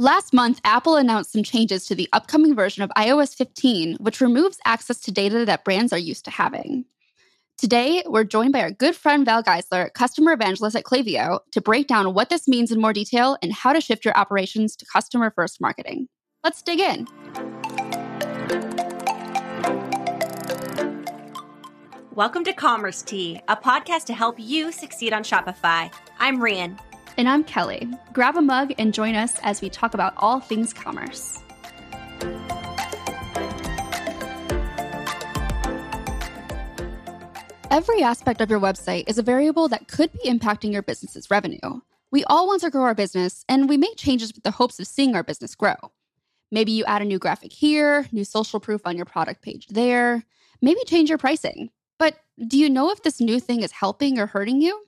Last month, Apple announced some changes to the upcoming version of iOS 15, which removes access to data that brands are used to having. Today, we're joined by our good friend Val Geisler, customer evangelist at Klaviyo, to break down what this means in more detail and how to shift your operations to customer first marketing. Let's dig in. Welcome to Commerce Tea, a podcast to help you succeed on Shopify. I'm Rian. And I'm Kelly. Grab a mug and join us as we talk about all things commerce. Every aspect of your website is a variable that could be impacting your business's revenue. We all want to grow our business, and we make changes with the hopes of seeing our business grow. Maybe you add a new graphic here, new social proof on your product page there, maybe change your pricing. But do you know if this new thing is helping or hurting you?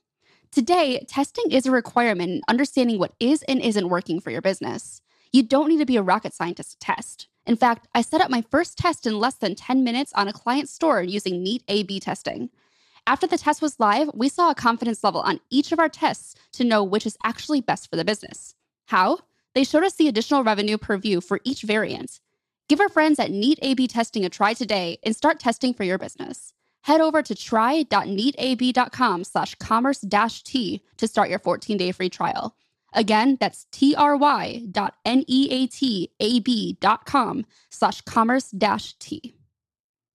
Today, testing is a requirement in understanding what is and isn't working for your business. You don't need to be a rocket scientist to test. In fact, I set up my first test in less than 10 minutes on a client store using Neat A B testing. After the test was live, we saw a confidence level on each of our tests to know which is actually best for the business. How? They showed us the additional revenue per view for each variant. Give our friends at Neat A-B Testing a try today and start testing for your business. Head over to try.neatab.com slash commerce dash T to start your 14-day free trial. Again, that's try.neatab.com slash commerce dash T.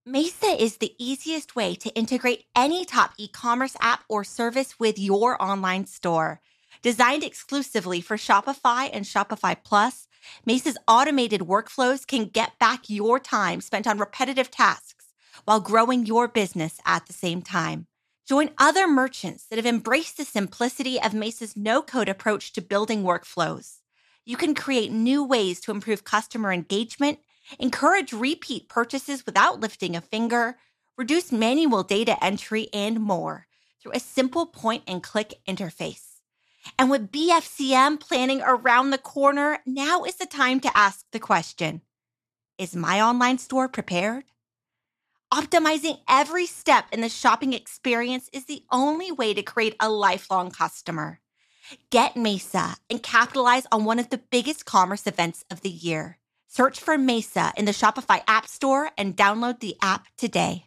Mesa is the easiest way to integrate any top e-commerce app or service with your online store. Designed exclusively for Shopify and Shopify Plus, Mesa's automated workflows can get back your time spent on repetitive tasks while growing your business at the same time. Join other merchants that have embraced the simplicity of Mesa's no code approach to building workflows. You can create new ways to improve customer engagement, encourage repeat purchases without lifting a finger, reduce manual data entry, and more through a simple point and click interface. And with BFCM planning around the corner, now is the time to ask the question Is my online store prepared? Optimizing every step in the shopping experience is the only way to create a lifelong customer. Get Mesa and capitalize on one of the biggest commerce events of the year. Search for Mesa in the Shopify App Store and download the app today.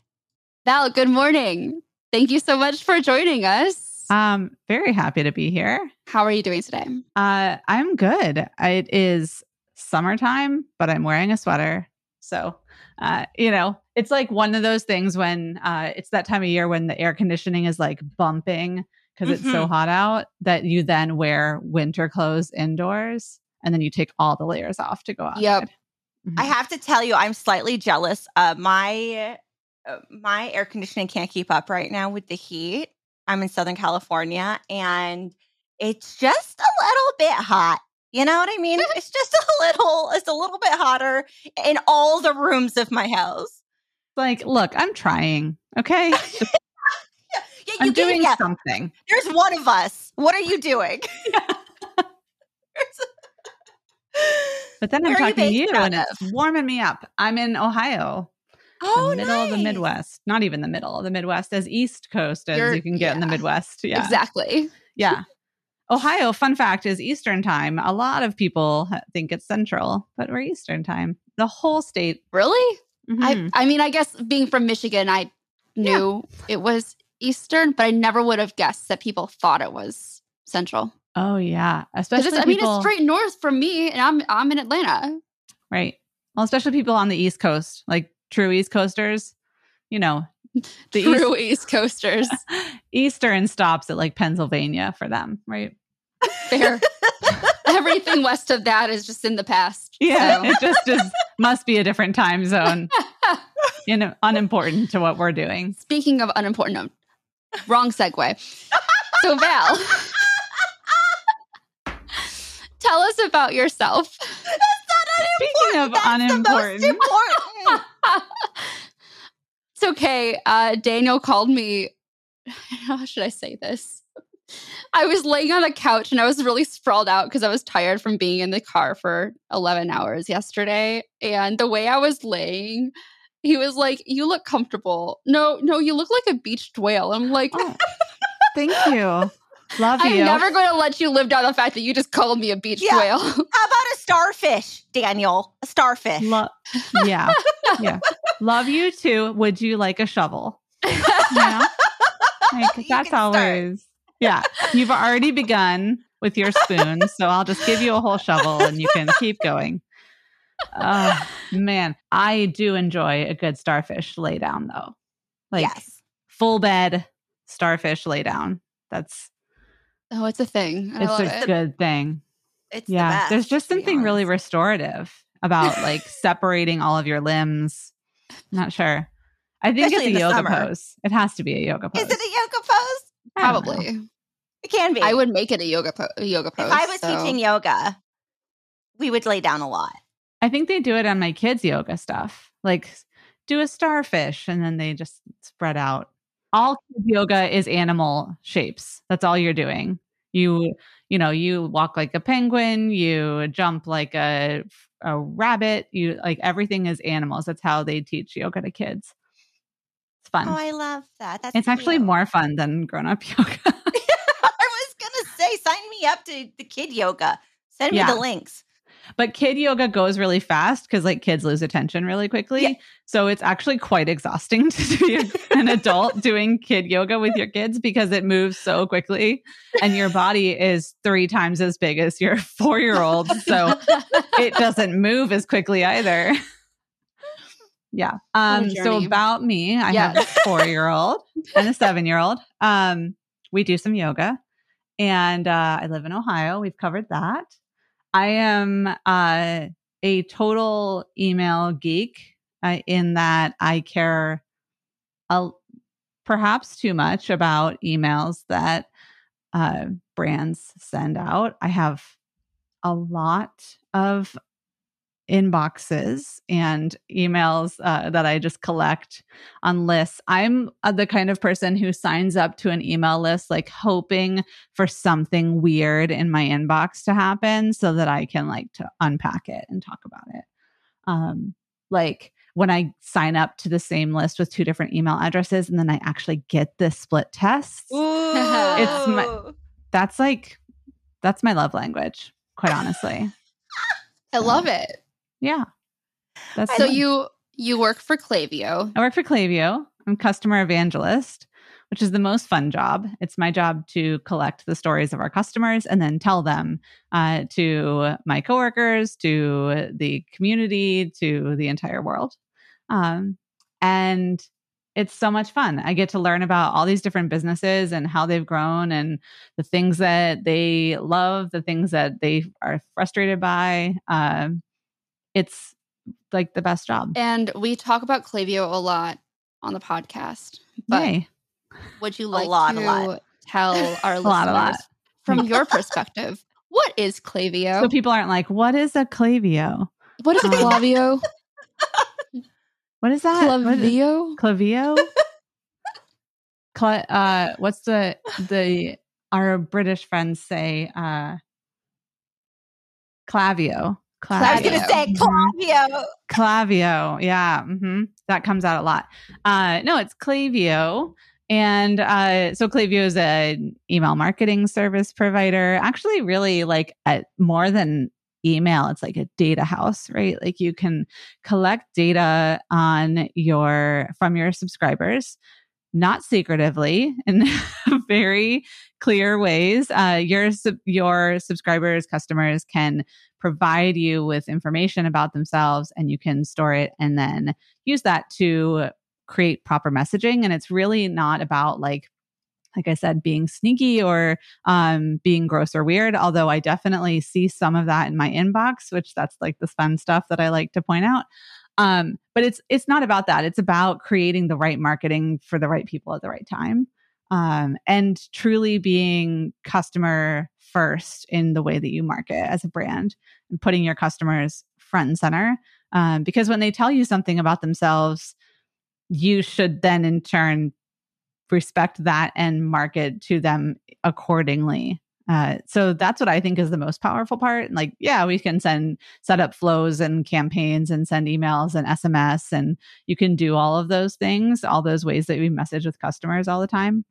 Val, good morning. Thank you so much for joining us. Um, very happy to be here. How are you doing today? Uh, I'm good. It is summertime, but I'm wearing a sweater. So, uh, you know, it's like one of those things when uh, it's that time of year when the air conditioning is like bumping because mm-hmm. it's so mm-hmm. hot out that you then wear winter clothes indoors and then you take all the layers off to go out. Yep. Mm-hmm. I have to tell you, I'm slightly jealous. Uh, my uh, my air conditioning can't keep up right now with the heat. I'm in Southern California and it's just a little bit hot. You know what I mean? it's just a little, it's a little bit hotter in all the rooms of my house. Like, look, I'm trying. Okay. yeah, yeah, I'm doing yeah. something. There's one of us. What are you doing? but then I'm talking to you and it's warming me up. I'm in Ohio. Oh, the middle nice. of the Midwest. Not even the middle of the Midwest, as East Coast as You're, you can get in the Midwest. Yeah. Exactly. Yeah. Ohio, fun fact, is Eastern time. A lot of people think it's Central, but we're Eastern time. The whole state. Really? Mm-hmm. I, I mean, I guess being from Michigan, I knew yeah. it was Eastern, but I never would have guessed that people thought it was Central. Oh yeah, especially I mean, it's straight north from me, and I'm I'm in Atlanta. Right. Well, especially people on the East Coast, like true East Coasters, you know, the true East, East Coasters. Eastern stops at like Pennsylvania for them, right? Fair. Everything west of that is just in the past. Yeah, so. it just is, must be a different time zone. you know, unimportant to what we're doing. Speaking of unimportant, no, wrong segue. So Val, tell us about yourself. Speaking of That's unimportant, important. it's okay. Uh, Daniel called me. How should I say this? I was laying on the couch and I was really sprawled out because I was tired from being in the car for 11 hours yesterday. And the way I was laying, he was like, You look comfortable. No, no, you look like a beached whale. I'm like, oh, Thank you. Love you. I'm you. never going to let you live down the fact that you just called me a beach Yeah. whale. How about a starfish, Daniel? A starfish. Lo- yeah. Yeah. Love you too. Would you like a shovel? Yeah. Like, that's can start. always. Yeah. You've already begun with your spoon. So I'll just give you a whole shovel and you can keep going. Oh, man. I do enjoy a good starfish lay down, though. Like yes. full bed starfish lay down. That's oh, it's a thing. I it's a it. good thing. It's the Yeah. best, There's just something really restorative about like separating all of your limbs. Not sure. I think Especially it's a yoga summer. pose. It has to be a yoga pose. Is it a yoga pose? I know. Probably. It can be. I would make it a yoga po- a yoga pose. If I was so- teaching yoga, we would lay down a lot. I think they do it on my kids' yoga stuff. Like do a starfish and then they just spread out. All kids yoga is animal shapes. That's all you're doing. You you know, you walk like a penguin, you jump like a a rabbit, you like everything is animals. That's how they teach yoga to kids. Fun. Oh, I love that. That's it's actually more fun than grown up yoga. I was gonna say, sign me up to the kid yoga. Send me Yeah. the links. but kid yoga goes really fast because like kids lose attention really quickly. Yeah. So it's actually quite exhausting to be an adult doing kid yoga with your kids because it moves so quickly and your body is three times as big as your four year old. So it doesn't move as quickly either. Yeah. Um, so about me, I have a four year old and a seven year old. Um, we do some yoga and uh, I live in Ohio. We've covered that. I am uh, a total email geek uh, in that I care a, perhaps too much about emails that uh, brands send out. I have a lot of inboxes and emails uh, that I just collect on lists. I'm uh, the kind of person who signs up to an email list like hoping for something weird in my inbox to happen so that I can like to unpack it and talk about it. Um like when I sign up to the same list with two different email addresses and then I actually get the split tests. It's my- That's like that's my love language, quite honestly. I love it. Yeah. That's So fun. you you work for Klaviyo. I work for Klaviyo. I'm customer evangelist, which is the most fun job. It's my job to collect the stories of our customers and then tell them uh, to my coworkers, to the community, to the entire world. Um, and it's so much fun. I get to learn about all these different businesses and how they've grown and the things that they love, the things that they are frustrated by. Um, it's like the best job. And we talk about Klaviyo a lot on the podcast. But Yay. would you like lot, a to lot. tell our A listeners lot, a lot. from your perspective, what is Klaviyo? So people aren't like, what is a clavio? what is Um, Clavio? What is that? What is- Clavio? Clavio? Cla- uh, what's the the our British friends say? Uh, clavio. I was gonna say Mhm. Clavio. Clavio. Yeah. hmm That comes out a lot. Uh, no, it's Klaviyo. And uh, so Klaviyo is an email marketing service provider. Actually, really like at more than email, it's like a data house, right? Like you can collect data on your from your subscribers, not secretively, in very clear ways. Uh, your your subscribers, customers can provide you with information about themselves and you can store it and then use that to create proper messaging and it's really not about like like i said being sneaky or um, being gross or weird although i definitely see some of that in my inbox which that's like the fun stuff that i like to point out um, but it's it's not about that it's about creating the right marketing for the right people at the right time um, and truly being customer first in the way that you market as a brand and putting your customers front and center. Um, because when they tell you something about themselves, you should then in turn respect that and market to them accordingly. Uh, so that's what I think is the most powerful part. Like, yeah, we can send set up flows and campaigns and send emails and SMS, and you can do all of those things, all those ways that we message with customers all the time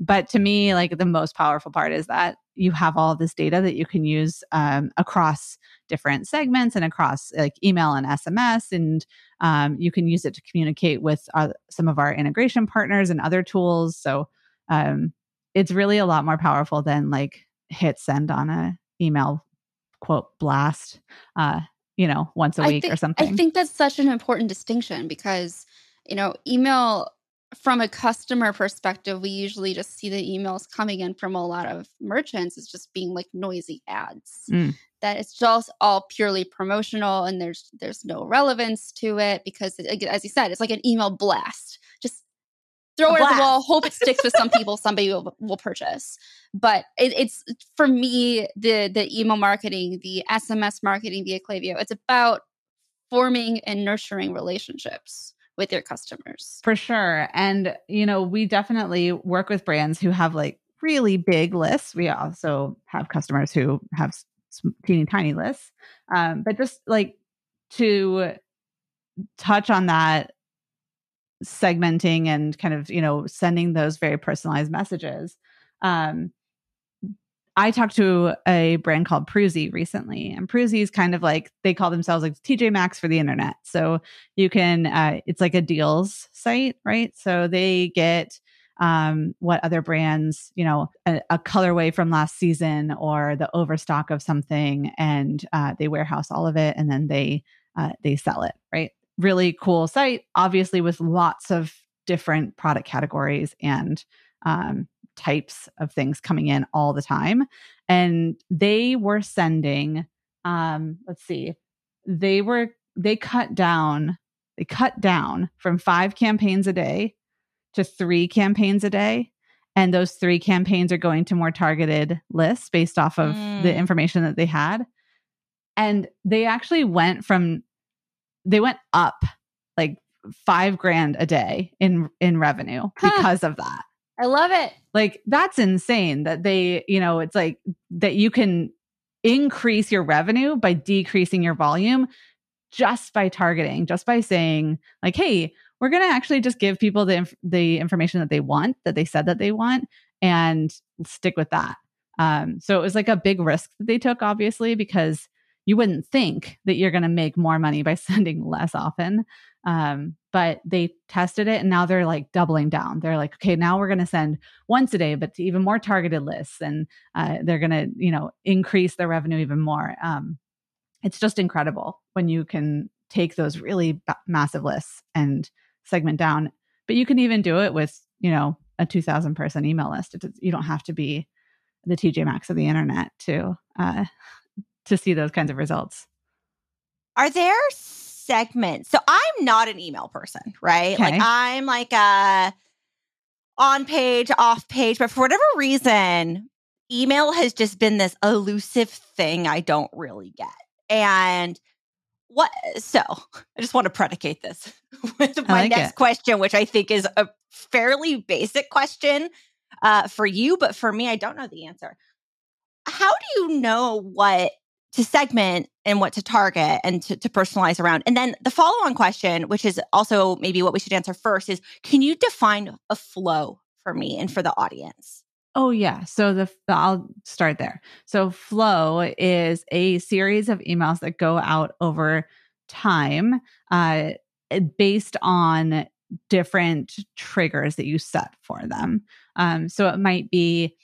but to me, like the most powerful part is that you have all this data that you can use um, across different segments and across like email and SMS, and um, you can use it to communicate with uh, some of our integration partners and other tools. So um, it's really a lot more powerful than like hit send on a email quote blast. Uh, you know, once a week think, or something. I think that's such an important distinction because, you know, email from a customer perspective, we usually just see the emails coming in from a lot of merchants It's just being like noisy ads. Mm. That it's just all purely promotional and there's there's no relevance to it because it, as you said, it's like an email blast. Just throw it at the wall, hope it sticks with some people, somebody will, will purchase. But it, it's for me, the the email marketing, the SMS marketing via Klaviyo, it's about forming and nurturing relationships with your customers. For sure. And, you know, we definitely work with brands who have like really big lists. We also have customers who have teeny tiny lists. Um, but just like to touch on that segmenting and kind of, you know, sending those very personalized messages. Um, I talked to a brand called Proozy recently, and Proozy is kind of like they call themselves like TJ Maxx for the internet. So you can, uh, it's like a deals site, right? So they get um, what other brands, you know, a, a, colorway from last season or the overstock of something, and uh, they warehouse all of it, and then they uh, they sell it, right? Really cool site, obviously with lots of different product categories and um, types of things coming in all the time. And they were sending, um, let's see, they were, they cut down, they cut down from five campaigns a day to three campaigns a day. And those three campaigns are going to more targeted lists based off of mm. the information that they had. And they actually went from, they went up like five grand a day in in revenue huh. because of that. I love it. Like that's insane that they, you know, it's like that you can increase your revenue by decreasing your volume just by targeting, just by saying like, "Hey, we're going to actually just give people the inf- the information that they want, that they said that they want and stick with that." Um, so it was like a big risk that they took obviously because you wouldn't think that you're going to make more money by sending less often. Um, but they tested it and now they're like doubling down. They're like, okay, now we're going to send once a day, but to even more targeted lists, and uh, they're going to, you know, increase their revenue even more. Um, it's just incredible when you can take those really b- massive lists and segment down. But you can even do it with, you know, a 2,000 person email list. It, you don't have to be the TJ Maxx of the internet to uh, to see those kinds of results. Are there segments. So I'm not an email person, right? Okay. Like I'm like a on page, off page, but for whatever reason, email has just been this elusive thing I don't really get. And what so I just want to predicate this with my like next it. question, which I think is a fairly basic question uh, for you, but for me, I don't know the answer. How do you know what to segment and what to target and to, to personalize around. And then the follow on question, which is also maybe what we should answer first, is can you define a flow for me and for the audience? Oh, yeah. So the I'll start there. So flow is a series of emails that go out over time uh, based on different triggers that you set for them. Um, so it might be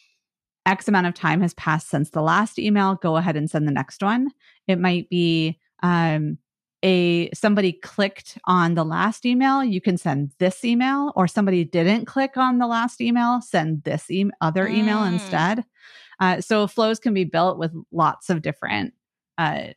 X amount of time has passed since the last email, go ahead and send the next one. It might be um, a somebody clicked on the last email, you can send this email, or somebody didn't click on the last email, send this e- other email mm. instead. Uh, so flows can be built with lots of different uh,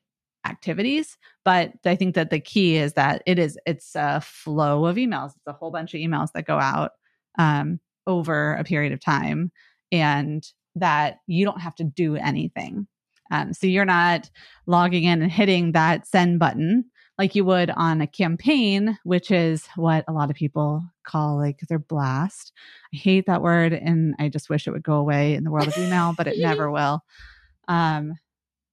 activities, but I think that the key is that it is it's a flow of emails. It's a whole bunch of emails that go out um, over a period of time, and that you don't have to do anything. Um, so you're not logging in and hitting that send button like you would on a campaign, which is what a lot of people call like their blast. I hate that word and I just wish it would go away in the world of email, but it never will. Um,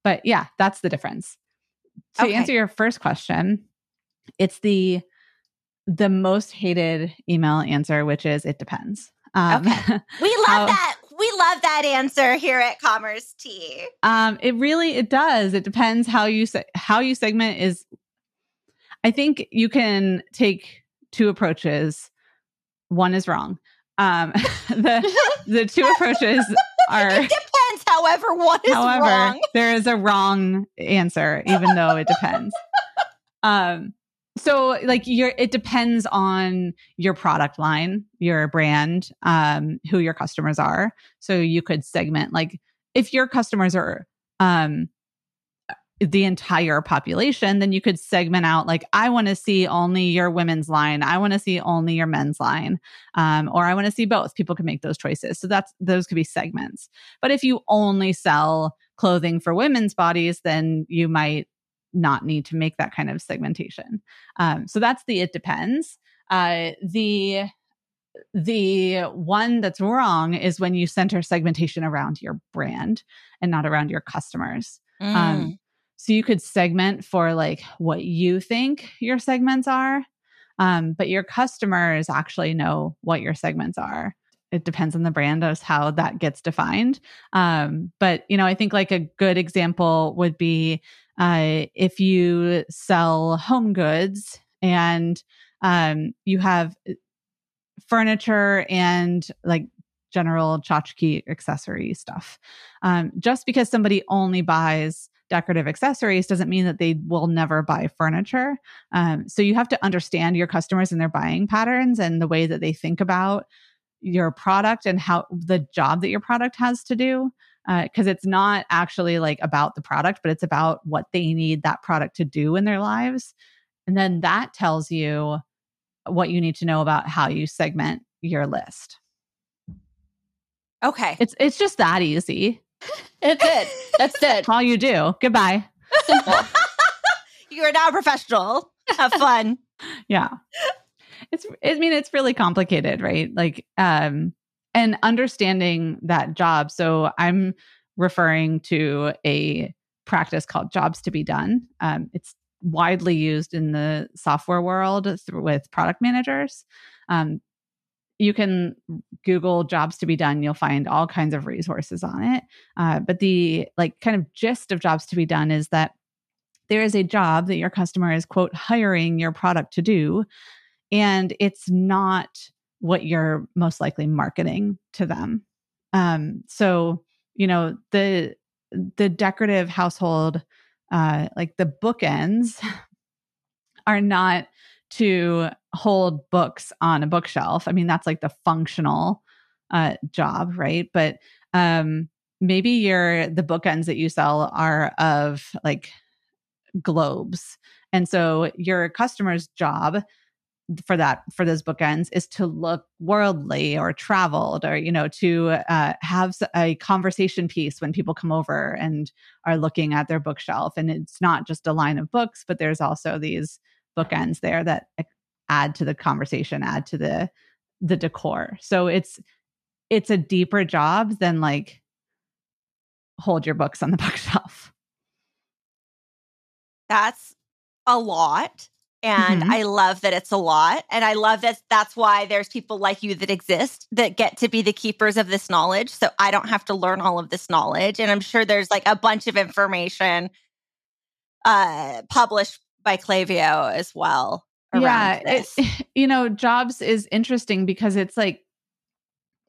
but yeah, that's the difference. To okay. answer your first question, it's the the most hated email answer, which is it depends. Um, okay. We love how, that. Love that answer here at Commerce Tea. Um, it really it does. It depends how you se- how you segment is. I think you can take two approaches. One is wrong. Um, the the two approaches are. It depends. However, one is however, wrong. There is a wrong answer, even though it depends. um, so like your it depends on your product line your brand um who your customers are. So you could segment like if your customers are um the entire population then you could segment out like i want to see only your women's line. I want to see only your men's line um, or i want to see both. People can make those choices. So that's those could be segments. But if you only sell clothing for women's bodies then you might not need to make that kind of segmentation. Um, so that's the it depends. Uh, the the one that's wrong is when you center segmentation around your brand and not around your customers. Um, mm. Um, so you could segment for like what you think your segments are, um, but your customers actually know what your segments are. It depends on the brand as how that gets defined. Um, but you know, I think like a good example would be uh, if you sell home goods and um, you have uh, furniture and like general tchotchke accessory stuff. Um, just because somebody only buys decorative accessories doesn't mean that they will never buy furniture. Um, so you have to understand your customers and their buying patterns and the way that they think about your product and how the job that your product has to do because uh, it's not actually like about the product, but it's about what they need that product to do in their lives. And then that tells you what you need to know about how you segment your list. Okay. It's it's just that easy. It's it. That's it. All you do. Goodbye. Simple. You're now a professional. Have fun. yeah. It's I mean it's really complicated, right? Like um and understanding that job. So I'm referring to a practice called jobs to be done. Um, it's widely used in the software world with product managers. Um, you can Google jobs to be done. You'll find all kinds of resources on it. Uh, but the like kind of gist of jobs to be done is that there is a job that your customer is quote hiring your product to do, and it's not what you're most likely marketing to them. Um, so, you know, the the decorative household, uh, like the bookends, are not to hold books on a bookshelf. I mean, that's like the functional uh, job, right? But um, maybe your the bookends that you sell are of like globes, and so your customer's job for that for those bookends is to look worldly or traveled or you know to uh, have a conversation piece when people come over and are looking at their bookshelf. And it's not just a line of books but there's also these bookends there that add to the conversation add to the the decor. So it's it's a deeper job than like hold your books on the bookshelf. That's a lot and mm-hmm. I love that it's a lot. And I love that that's why there's people like you that exist that get to be the keepers of this knowledge. So I don't have to learn all of this knowledge. And I'm sure there's like a bunch of information uh, published by Klaviyo as well. yeah. It, you know, jobs is interesting because it's like,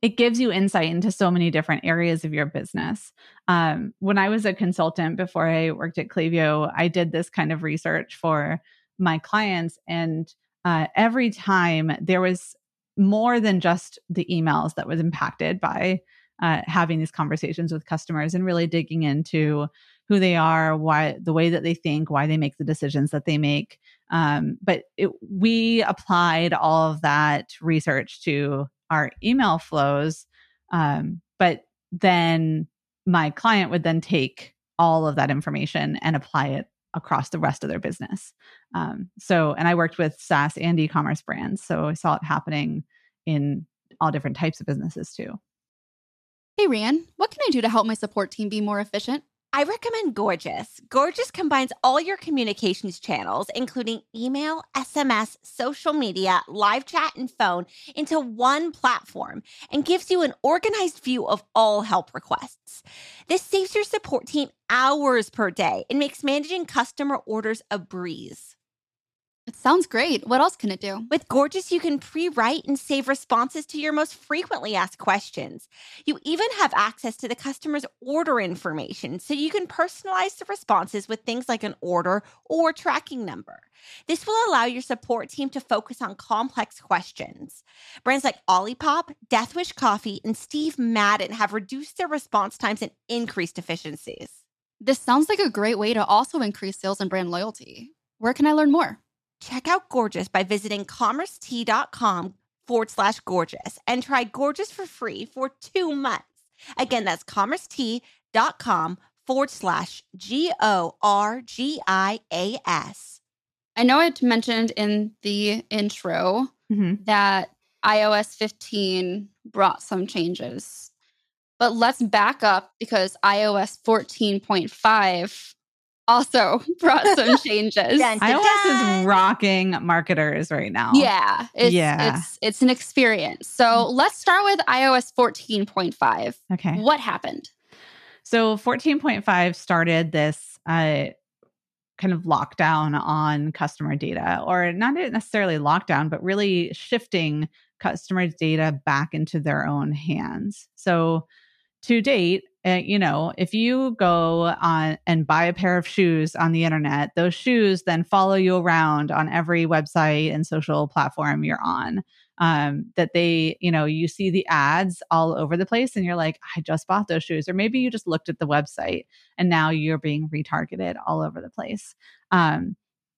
it gives you insight into so many different areas of your business. Um, when I was a consultant before I worked at Klaviyo, I did this kind of research for my clients. And uh, every time there was more than just the emails that was impacted by uh, having these conversations with customers and really digging into who they are, why the way that they think, why they make the decisions that they make. Um, but it, we applied all of that research to our email flows. Um, but then my client would then take all of that information and apply it across the rest of their business. Um, so, and I worked with SaaS and e commerce brands. So I saw it happening in all different types of businesses too. Hey, Ryan, what can I do to help my support team be more efficient? I recommend Gorgias. Gorgias combines all your communications channels, including email, SMS, social media, live chat, and phone, into one platform and gives you an organized view of all help requests. This saves your support team hours per day and makes managing customer orders a breeze. It sounds great. What else can it do? With Gorgias, you can pre write and save responses to your most frequently asked questions. You even have access to the customer's order information, so you can personalize the responses with things like an order or tracking number. This will allow your support team to focus on complex questions. Brands like Olipop, Deathwish Coffee, and Steve Madden have reduced their response times and increased efficiencies. This sounds like a great way to also increase sales and brand loyalty. Where can I learn more? Check out Gorgias by visiting commercetea.com forward slash gorgias and try Gorgias for free for two months. Again, that's commercetea.com forward slash G O R G I A S. I know I mentioned in the intro Mhm. that iOS 15 brought some changes. But let's back up because iOS 14.5 also brought some changes. Dun, dun, iOS is rocking marketers right now. Yeah, it's, Yeah. it's it's an experience. So let's start with iOS 14.5. Okay. What happened? So 14.5 started this uh, kind of lockdown on customer data, or not necessarily lockdown, but really shifting customer data back into their own hands. So to date, uh, you know, if you go on and buy a pair of shoes on the internet, those shoes then follow you around on every website and social platform you're on. Um, that they, you know, you see the ads all over the place and you're like, I just bought those shoes. Or maybe you just looked at the website and now you're being retargeted all over the place. Um,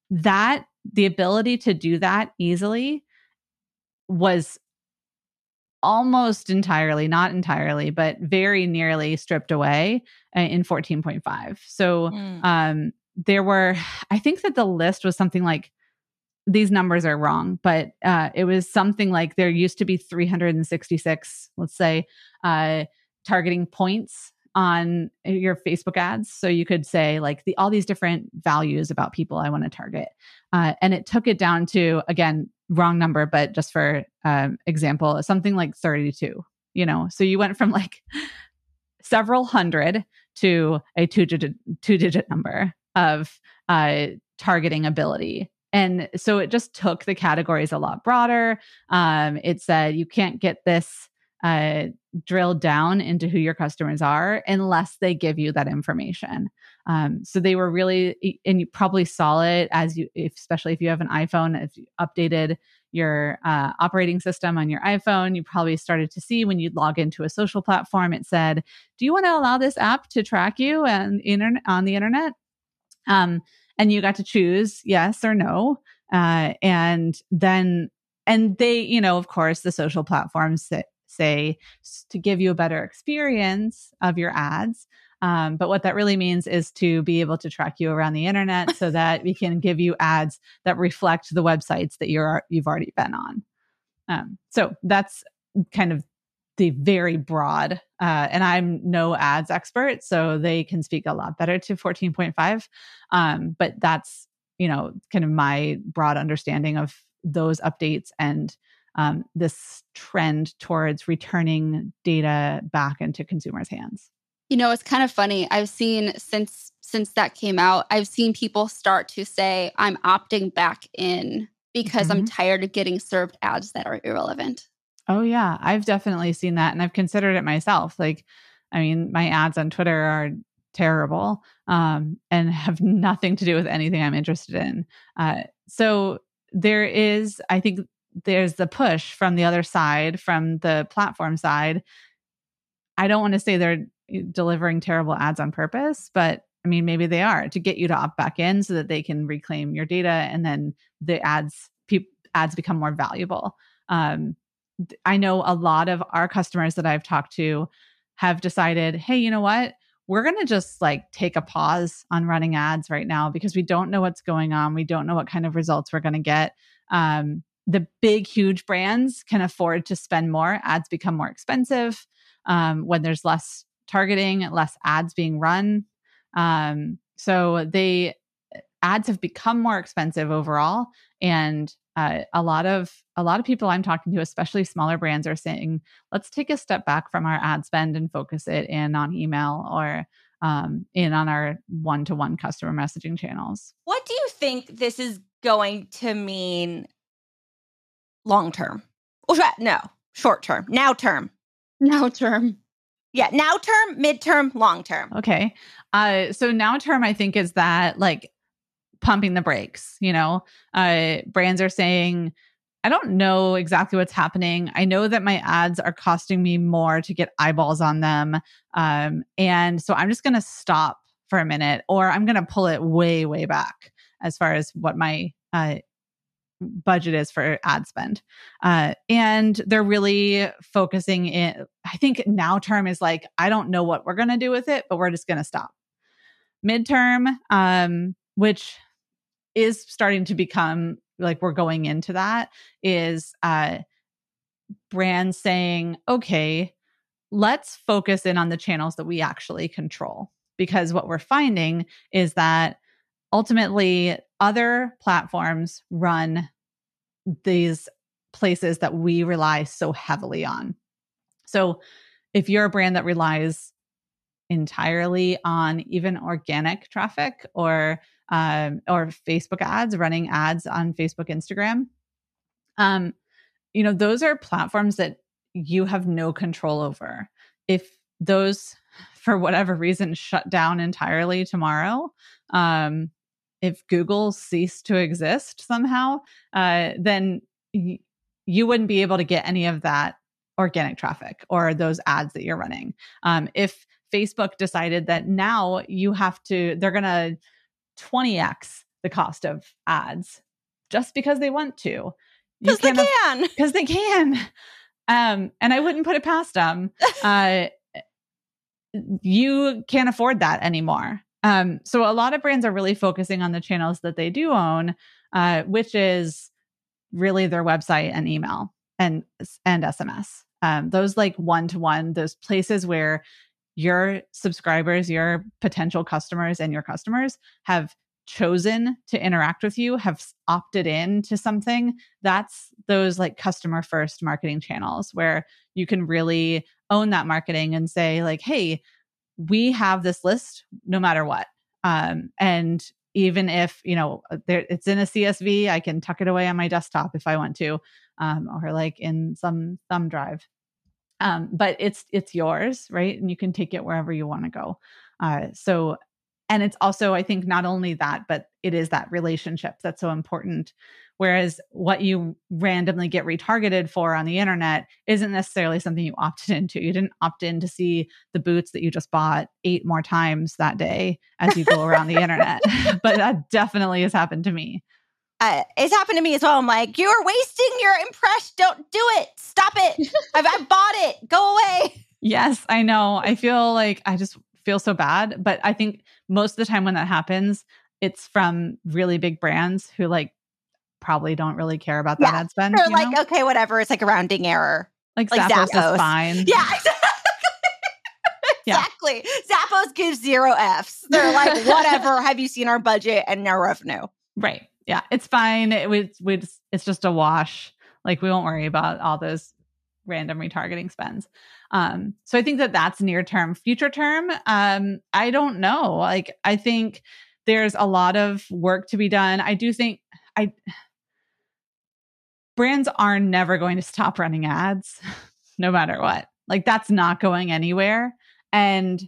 that the ability to do that easily was almost entirely, not entirely, but very nearly stripped away uh, in 14.5. So Mm. um, there were, I think that the list was something like, these numbers are wrong, but uh, it was something like there used to be 366, let's say, uh, targeting points on your Facebook ads. So you could say like the all these different values about people I want to target, uh, and it took it down to again wrong number, but just for um, example, something like 32. You know, so you went from like several hundred to a two digit two digit number of uh, targeting ability. And so it just took the categories a lot broader. Um, it said you can't get this uh, drilled down into who your customers are unless they give you that information. Um, so they were really, and you probably saw it as you, if, especially if you have an iPhone, if you updated your uh, operating system on your iPhone, you probably started to see when you log into a social platform, it said, "Do you want to allow this app to track you and internet on the internet?" Um, and you got to choose yes or no, uh, and then and they, you know, of course, the social platforms say, say to give you a better experience of your ads. Um, but what that really means is to be able to track you around the internet so that we can give you ads that reflect the websites that you're you've already been on. Um, so that's kind of the very broad. Uh, and I'm no ads expert, so they can speak a lot better to 14.5. Um, but that's you know kind of my broad understanding of those updates and um, this trend towards returning data back into consumers' hands. You know, it's kind of funny. I've seen since since that came out, I've seen people start to say, I'm opting back in because I'm tired of getting served ads that are irrelevant. Oh yeah, I've definitely seen that, and I've considered it myself. Like, I mean, my ads on Twitter are terrible um, and have nothing to do with anything I'm interested in. Uh, so there is, I think, there's the push from the other side, from the platform side. I don't want to say they're delivering terrible ads on purpose, but I mean, maybe they are to get you to opt back in so that they can reclaim your data, and then the ads pe- ads become more valuable. Um, I know a lot of our customers that I've talked to have decided, hey, you know what? We're going to just like take a pause on running ads right now because we don't know what's going on. We don't know what kind of results we're going to get. Um, the big, huge brands can afford to spend more. Ads become more expensive um, when there's less targeting, less ads being run. Um, so they ads have become more expensive overall, and uh, a lot of a lot of people I'm talking to, especially smaller brands, are saying, let's take a step back from our ad spend and focus it in on email or um, in on our one to one customer messaging channels. What do you think this is going to mean long term? No, short term, now term. Now term. Yeah, now term, midterm, long term. Okay. Uh, so now term, I think, is that like pumping the brakes. You know, uh, brands are saying, I don't know exactly what's happening. I know that my ads are costing me more to get eyeballs on them. Um, and so I'm just going to stop for a minute or I'm going to pull it way, way back as far as what my uh, budget is for ad spend. Uh, and they're really focusing in, I think now term is like, I don't know what we're going to do with it, but we're just going to stop. Midterm, um, which is starting to become like we're going into that is uh brands saying okay let's focus in on the channels that we actually control because what we're finding is that ultimately other platforms run these places that we rely so heavily on so if you're a brand that relies entirely on even organic traffic or um, or Facebook ads, running ads on Facebook, Instagram. Um, you know, those are platforms that you have no control over. If those, for whatever reason, shut down entirely tomorrow, um, if Google ceased to exist somehow, uh, then y- you wouldn't be able to get any of that organic traffic or those ads that you're running. Um, if Facebook decided that now you have to, they're going to 20x the cost of ads just because they want to. Because they can. Because they can. Um, and I wouldn't put it past them. Uh, you can't afford that anymore. Um, so a lot of brands are really focusing on the channels that they do own, uh, which is really their website and email and and SMS. Um, those like one to one, those places where your subscribers, your potential customers, and your customers have chosen to interact with you, have opted in to something, that's those like customer first marketing channels where you can really own that marketing and say, like, hey, we have this list no matter what. Um, and even if you know there, it's in a csv i can tuck it away on my desktop if i want to um, or like in some thumb drive. Um, but it's it's yours right? And you can take it wherever you want to go. Uh, so and it's also i think not only that but it is that relationship that's so important whereas what you randomly get retargeted for on the internet isn't necessarily something you opted into you didn't opt in to see the boots that you just bought eight more times that day as you go around the internet but that definitely has happened to me uh, it's happened to me as well. I'm like, you are wasting your impression. Don't do it. Stop it. I've, I bought it. Go away. Yes, I know. I feel like I just feel so bad. But I think most of the time when that happens, it's from really big brands who like probably don't really care about that yeah. ad spend. Or like, know? okay, whatever. It's like a rounding error. Like, like Zappos, Zappos. is fine. Yeah, exactly. yeah. Zappos gives zero Fs. They're like, whatever. Have you seen our budget and our revenue? Right yeah, it's fine. It was we it's just a wash. Like we won't worry about all those random retargeting spends. Um, so I think that that's near term. Future term, um, I don't know. Like I think there's a lot of work to be done. I do think I brands are never going to stop running ads, no matter what. Like that's not going anywhere. And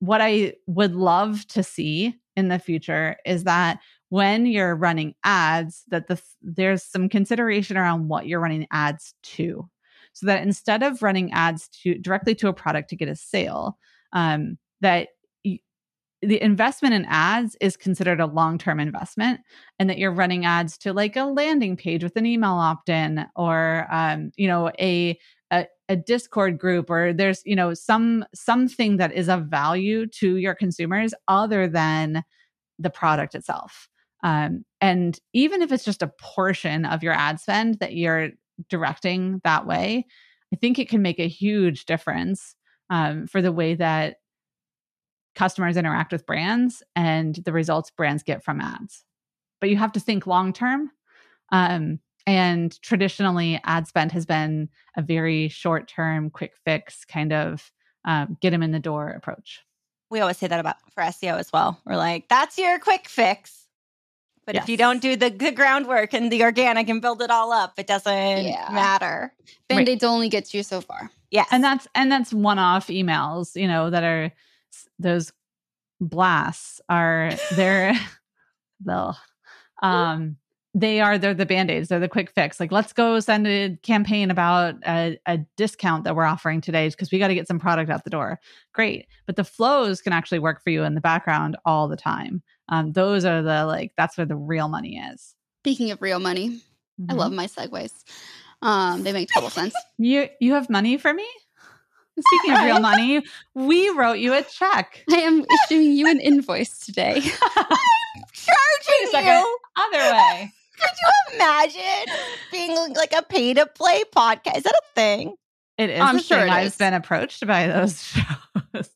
what I would love to see in the future is that when you're running ads that the there's some consideration around what you're running ads to so that instead of running ads to directly to a product to get a sale um, that the investment in ads is considered a long-term investment and that you're running ads to like a landing page with an email opt-in or um, you know a, a a discord group or there's you know some something that is of value to your consumers other than the product itself. Um, and even if it's just a portion of your ad spend that you're directing that way, I think it can make a huge difference um, for the way that customers interact with brands and the results brands get from ads. But you have to think long term. Um, and traditionally, ad spend has been a very short term, quick fix kind of um, get them in the door approach. We always say that about for SEO as well. We're like, that's your quick fix. But yes. if you don't do the good groundwork and the organic and build it all up, it doesn't yeah. matter. Band-aids right. only gets you so far. Yeah. And that's and that's one-off emails, you know, that are those blasts are they're they'll um they are they're the band-aids they're the quick fix like let's go send a campaign about a, a discount that we're offering today because we got to get some product out the door. Great but the flows can actually work for you in the background all the time. Um, those are the like that's where the real money is. Speaking of real money mm-hmm. i love my segues um, they make total sense. You you have money for me Speaking of real money, we wrote you a check. I am issuing you an invoice today. I'm charging you. Other way. Could you imagine being like a pay to play podcast? Is that a thing? It is. I'm sure I've been approached by those shows.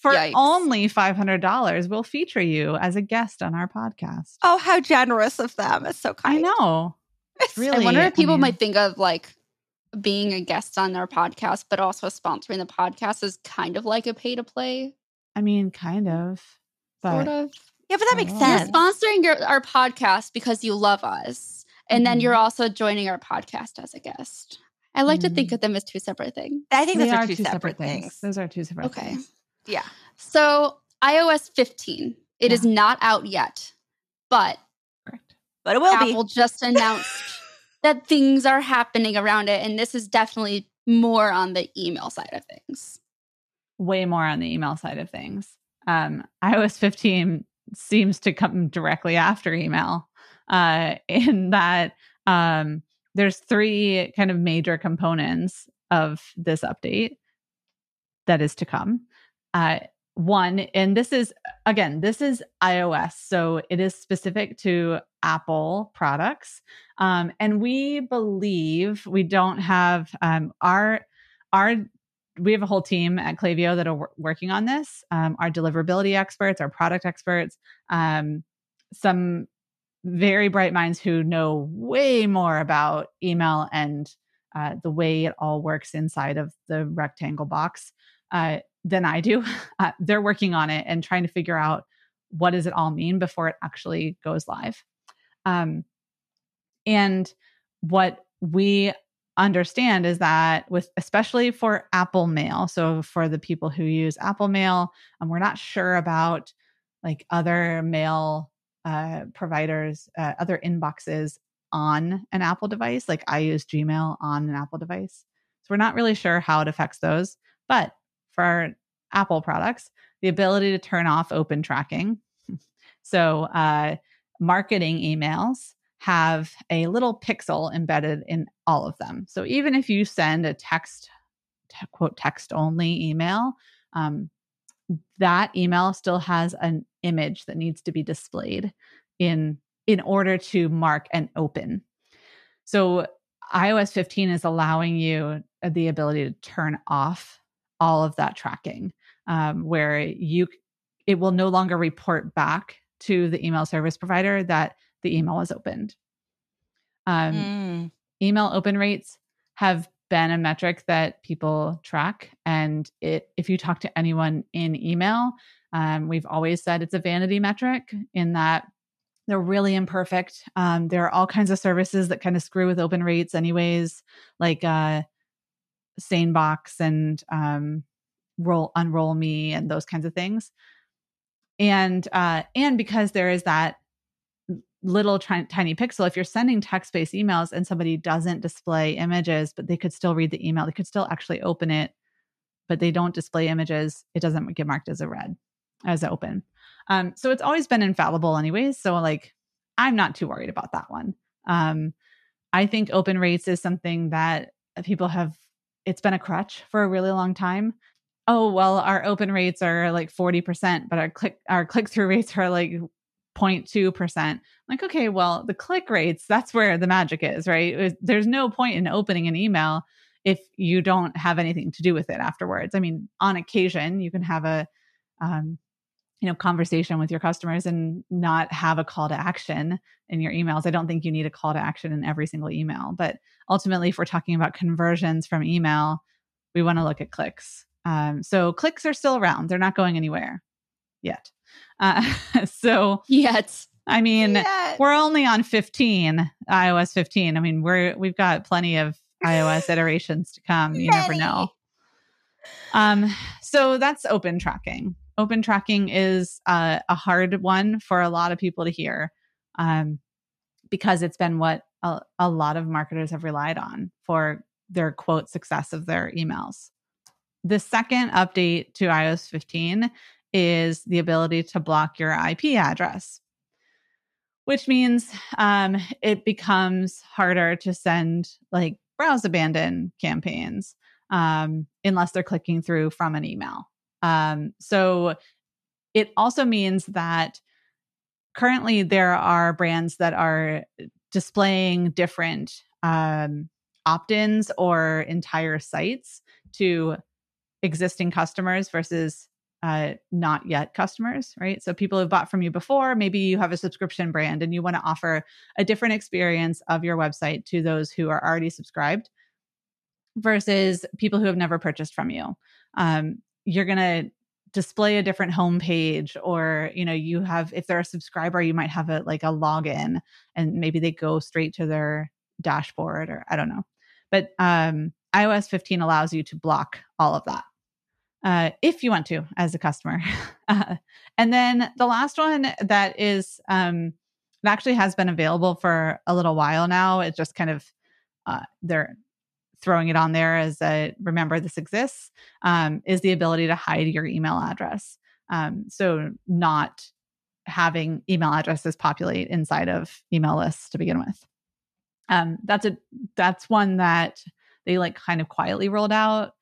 For Yikes. only $500, we'll feature you as a guest on our podcast. Oh, how generous of them. It's so kind. I know. really. I wonder if people I mean, might think of like being a guest on their podcast, but also sponsoring the podcast is kind of like a pay to play. I mean, kind of. But sort of. Yeah, but that makes sense. You're sponsoring your, our podcast because you love us. And mm-hmm. then you're mm-hmm. also joining our podcast as a guest. I like mm-hmm. to think mm-hmm. of them as two separate things. I think those are, are, two, two separate, separate things. things. Those are two separate okay. things. Yeah. So iOS 15, it yeah. is not out yet, but Correct. but it will be Apple be. just announced that things are happening around it. And this is definitely more on the email side of things. Way more on the email side of things. Um, iOS 15 seems to come directly after email uh, in that um, there's three kind of major components of this update that is to come. Uh, one, and this is again, this is iOS, so it is specific to Apple products, um, and we believe we don't have um, our our we have a whole team at Klaviyo that are working on this. Um, our deliverability experts, our product experts, um, some very bright minds who know way more about email and uh, the way it all works inside of the rectangle box uh, than I do. Uh, they're working on it and trying to figure out what does it all mean before it actually goes live. Um, and what we understand is that with especially for Apple Mail, so for the people who use Apple Mail, um, we're not sure about like other mail uh, providers, uh, other inboxes on an Apple device. Like I use Gmail on an Apple device, so we're not really sure how it affects those. But for Apple products, the ability to turn off open tracking. So uh, marketing emails have a little pixel embedded in all of them. So even if you send a text, quote, text only email, um, that email still has an image that needs to be displayed in in order to mark and open. So iOS 15 is allowing you the ability to turn off all of that tracking, um, where you it will no longer report back to the email service provider that the email was opened. Um, mm. Email open rates have been a metric that people track, and it if you talk to anyone in email, um, we've always said it's a vanity metric in that they're really imperfect. Um, there are all kinds of services that kind of screw with open rates, anyways, like uh, SaneBox and um, roll unroll me and those kinds of things. And uh, and because there is that little tiny, tiny pixel if you're sending text-based emails and somebody doesn't display images but they could still read the email they could still actually open it but they don't display images it doesn't get marked as a red as open. Um, so it's always been infallible anyways so like i'm not too worried about that one. Um, i think open rates is something that people have it's been a crutch for a really long time. Oh well our open rates are like 40% but our click our click through rates are like 0.2% like okay well the click rates that's where the magic is right? There's no point in opening an email if you don't have anything to do with it afterwards. I mean on occasion you can have a um, you know conversation with your customers and not have a call to action in your emails. I don't think you need a call to action in every single email but ultimately if we're talking about conversions from email we want to look at clicks. Um, so clicks are still around. They're not going anywhere yet. Uh, so yet. I mean yet. we're only on 15 ios 15 i mean we're we've got plenty of ios iterations to come. You never know. Um so that's open tracking open tracking is uh, a hard one for a lot of people to hear um, because it's been what a, a lot of marketers have relied on for their quote success of their emails. The second update to iOS 15 is the ability to block your IP address, which means um, it becomes harder to send like browse abandon campaigns um, unless they're clicking through from an email. Um, so it also means that currently there are brands that are displaying different um, opt ins or entire sites to existing customers versus uh, not yet customers, right? So people have bought from you before. Maybe you have a subscription brand and you want to offer a different experience of your website to those who are already subscribed versus people who have never purchased from you. Um, you're going to display a different homepage or you know you have if they're a subscriber you might have a like a login and maybe they go straight to their dashboard or i don't know. But um ios 15 allows you to block all of that uh, if you want to as a customer. Uh, and then the last one that is um it actually has been available for a little while now it just kind of uh, they're throwing it on there as a remember this exists um, is the ability to hide your email address. Um, so not having email addresses populate inside of email lists to begin with. Um, that's a that's one that they like kind of quietly rolled out.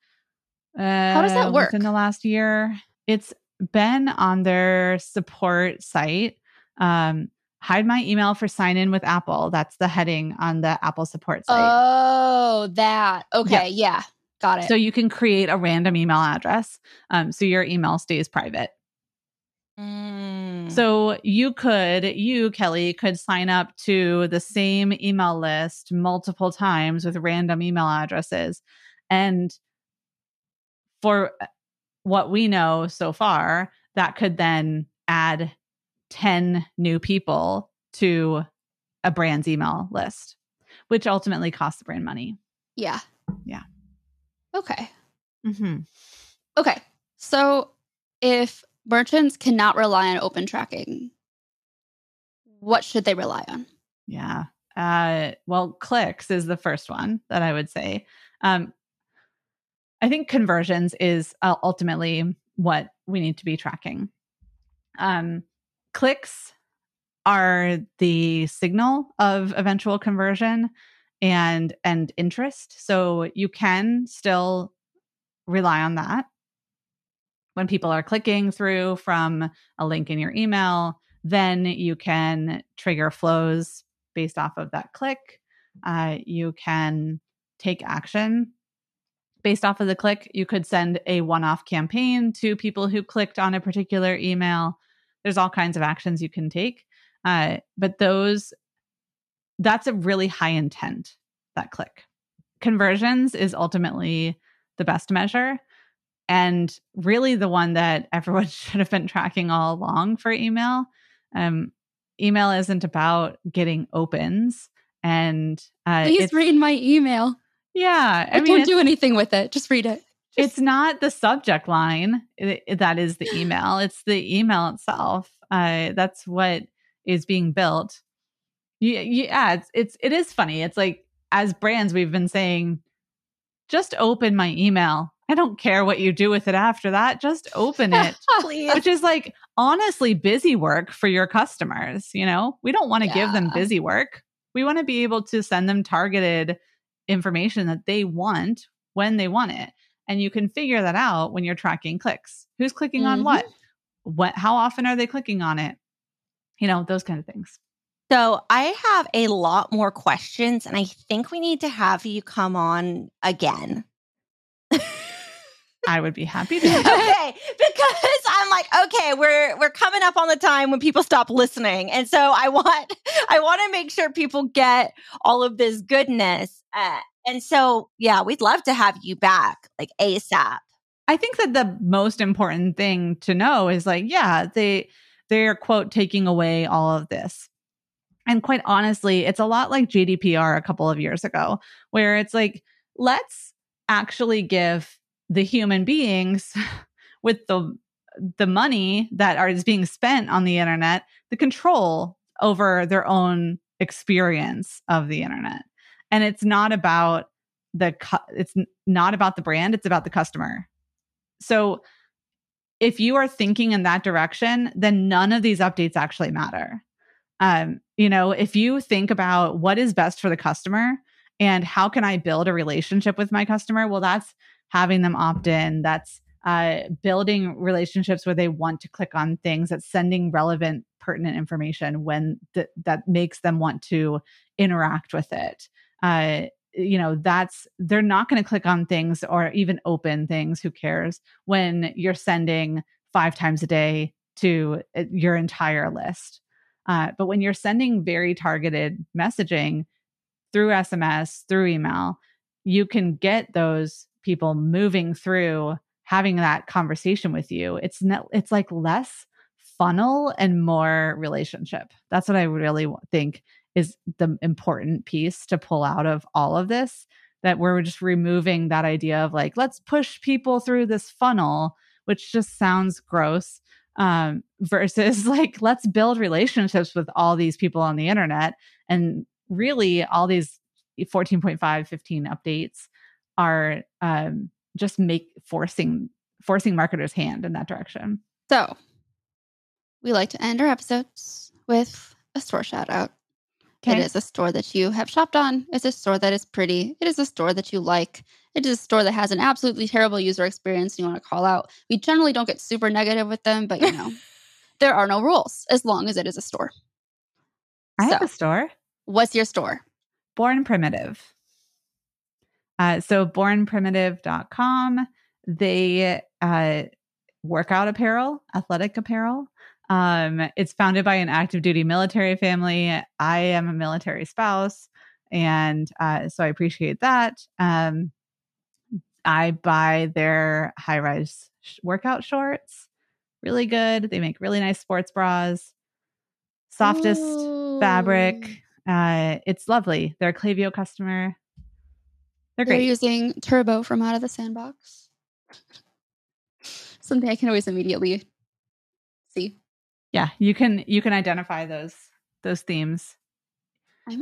Uh, How does that work in the last year? It's been on their support site. Um, hide my email for sign in with Apple. That's the heading on the Apple support site. Oh, that. Okay. Yeah. yeah. Got it. So you can create a random email address. Um, so your email stays private. Mm. So you could, you, Kelly, could sign up to the same email list multiple times with random email addresses. And for what we know so far, that could then add 10 new people to a brand's email list, which ultimately costs the brand money. Yeah. Yeah. Okay. Mm-hmm. Okay. So if merchants cannot rely on open tracking, what should they rely on? Yeah. Uh, well, clicks is the first one that I would say. Um, I think conversions is uh, ultimately what we need to be tracking. Um, clicks are the signal of eventual conversion and and interest. So you can still rely on that. When people are clicking through from a link in your email then you can trigger flows based off of that click. Uh, you can take action based off of the click. You could send a one-off campaign to people who clicked on a particular email there's all kinds of actions you can take. Uh, but those, that's a really high intent, that click. Conversions is ultimately the best measure and really the one that everyone should have been tracking all along for email. Um, email isn't about getting opens and uh, please read my email. Yeah, I, I mean, don't do anything with it. Just read it it's not the subject line that is the email. It's the email itself. Uh, that's what is being built. Yeah, yeah it's, it's it is funny. It's like as brands we've been saying just open my email. I don't care what you do with it after that. Just open it which is like honestly busy work for your customers you know? We don't want to yeah. give them busy work. We want to be able to send them targeted information that they want when they want it and you can figure that out when you're tracking clicks. Who's clicking mm-hmm. on what? What how often are they clicking on it? You know, those kind of things. So, I have a lot more questions and I think we need to have you come on again. I would be happy to. okay, because I'm like, okay, we're we're coming up on the time when people stop listening, and so I want I want to make sure people get all of this goodness. Uh, and so, yeah, we'd love to have you back, like ASAP. I think that the most important thing to know is like, yeah, they they're quote taking away all of this. And quite honestly, it's a lot like GDPR a couple of years ago, where it's like, let's actually give the human beings with the the money that are is being spent on the internet the control over their own experience of the internet and it's not about the cu- it's not about the brand it's about the customer so if you are thinking in that direction then none of these updates actually matter um you know if you think about what is best for the customer and how can i build a relationship with my customer well that's having them opt in. That's uh, building relationships where they want to click on things. That's sending relevant, pertinent information when th- that makes them want to interact with it. Uh, you know, that's they're not going to click on things or even open things. Who cares when you're sending five times a day to uh, your entire list? Uh, but when you're sending very targeted messaging through SMS, through email, you can get those people moving through having that conversation with you it's not it's like less funnel and more relationship that's what i really think is the important piece to pull out of all of this that we're just removing that idea of like let's push people through this funnel which just sounds gross um, versus like let's build relationships with all these people on the internet and really all these 14.5 15 updates are um, just make forcing forcing marketers' hand in that direction. So we like to end our episodes with a store shout out. Okay. It is a store that you have shopped on. It's a store that is pretty. It is a store that you like. It is a store that has an absolutely terrible user experience and you want to call out. We generally don't get super negative with them, but you know, there are no rules as long as it is a store. I so, have a store. What's your store? Born Primitive. Uh, so bornprimitive.com, they uh, workout apparel, athletic apparel. Um, it's founded by an active duty military family. I am a military spouse, and uh, so I appreciate that. Um, I buy their high rise sh- workout shorts, really good. They make really nice sports bras, softest Ooh. fabric. Uh, it's lovely. They're a Klaviyo customer. They're great. They're using Turbo from Out of the Sandbox. Something I can always immediately. Yeah, you can you can identify those those themes.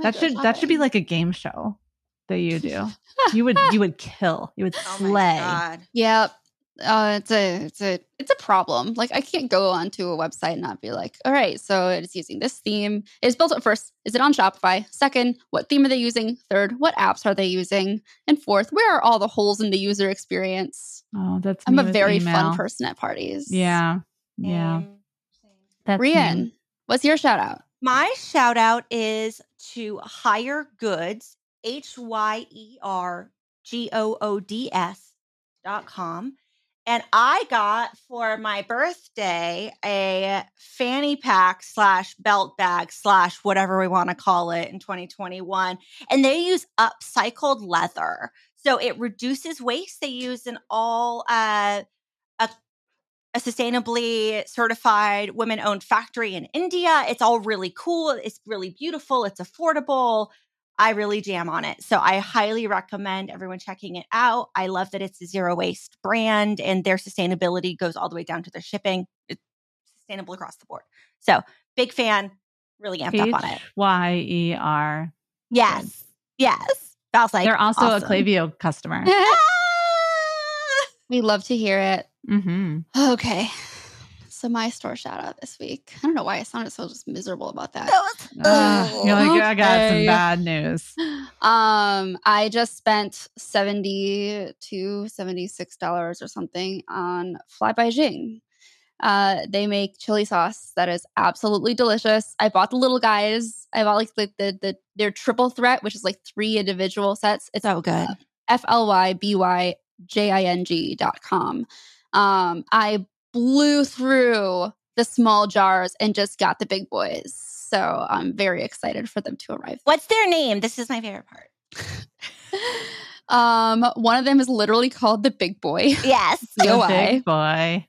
That should that should be like a game show that you do. you would you would kill. You would oh slay. Yep uh, it's a it's a it's a problem. Like I can't go onto a website and not be like, all right, so it's using this theme. It's built up first. Is it on Shopify? Second, what theme are they using? Third, what apps are they using? And fourth, where are all the holes in the user experience? Oh, that's I'm a very email. fun person at parties. Yeah, yeah. That's Rian, what's your shout out? My shout out is to Hyer Goods, H Y E R G O O D S dot com and I got for my birthday a fanny pack slash belt bag slash whatever we want to call it in 2021. And they use upcycled leather. So it reduces waste. They use an all, uh, a, a sustainably certified women owned factory in India. It's all really cool. It's really beautiful. It's affordable. I really jam on it. So I highly recommend everyone checking it out. I love that it's a zero waste brand and their sustainability goes all the way down to their shipping. It's sustainable across the board. So big fan, really amped H- up on it. Y E R. Yes. Yes. I was like, they're also awesome. a Klaviyo customer. we love to hear it. Mm-hmm. Okay. So my store shout out this week. I don't know why I sounded so just miserable about that. uh, you're like, I got some bad news. Um, I just spent 70 to 76 dollars or something on Fly by Jing. Uh, they make chili sauce that is absolutely delicious. I bought the little guys. I bought like the the, the their triple threat, which is like three individual sets. It's so good. F L Y B Y J-I-N-G.com. Um, I blew through the small jars and just got the big boys. So I'm very excited for them to arrive. What's their name? This is my favorite part. um, one of them is literally called the Big Boy. Yes. The big boy.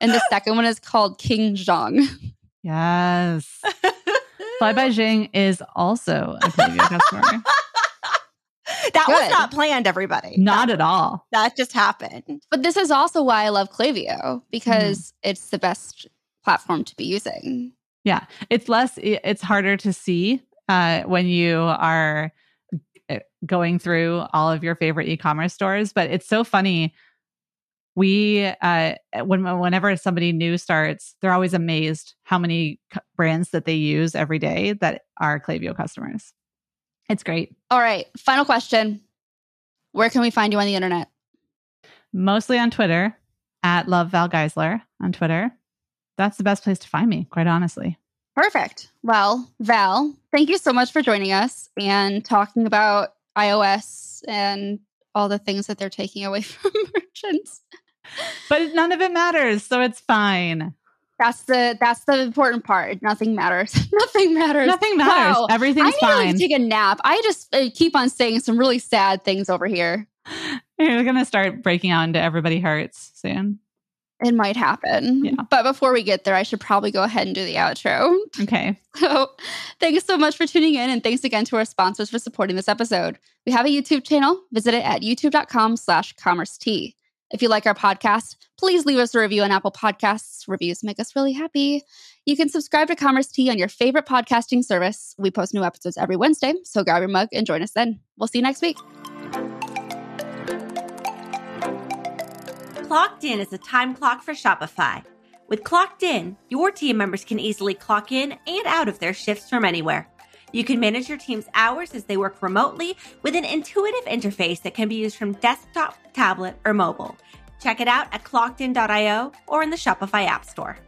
And the second one is called King Zhang. Yes. Fly by Jing is also a Klaviyo customer. That was not planned, everybody. Not that, at all. that just happened. But this is also why I love Klaviyo because it's the best platform to be using. Yeah. It's less, it's harder to see uh, when you are uh, going through all of your favorite e-commerce stores, but it's so funny. We, uh, when, whenever somebody new starts, they're always amazed how many c- brands that they use every day that are Klaviyo customers. It's great. All right, final question. Where can we find you on the internet? Mostly on Twitter at Love Val Geisler on Twitter. That's the best place to find me, quite honestly. Perfect. Well, Val, thank you so much for joining us and talking about iOS and all the things that they're taking away from merchants. But none of it matters, so it's fine. That's the that's the important part. Nothing matters. Nothing matters. Nothing matters. Wow. I Everything's need to fine. like, take a nap. I just uh, keep on saying some really sad things over here. You're gonna start breaking out into everybody hurts soon. It might happen. Yeah. But before we get there, I should probably go ahead and do the outro. Okay. So, thanks so much for tuning in, and thanks again to our sponsors for supporting this episode. We have a YouTube channel. Visit it at youtube.com/slash commerce tea. If you like our podcast, please leave us a review on Apple Podcasts. Reviews make us really happy. You can subscribe to Commerce Tea on your favorite podcasting service. We post new episodes every Wednesday, so grab your mug and join us then. We'll see you next week. Clocked In is a time clock for Shopify. With Clocked In, your team members can easily clock in and out of their shifts from anywhere. You can manage your team's hours as they work remotely with an intuitive interface that can be used from desktop, tablet, or mobile. Check it out at clockedin.io or in the Shopify App Store.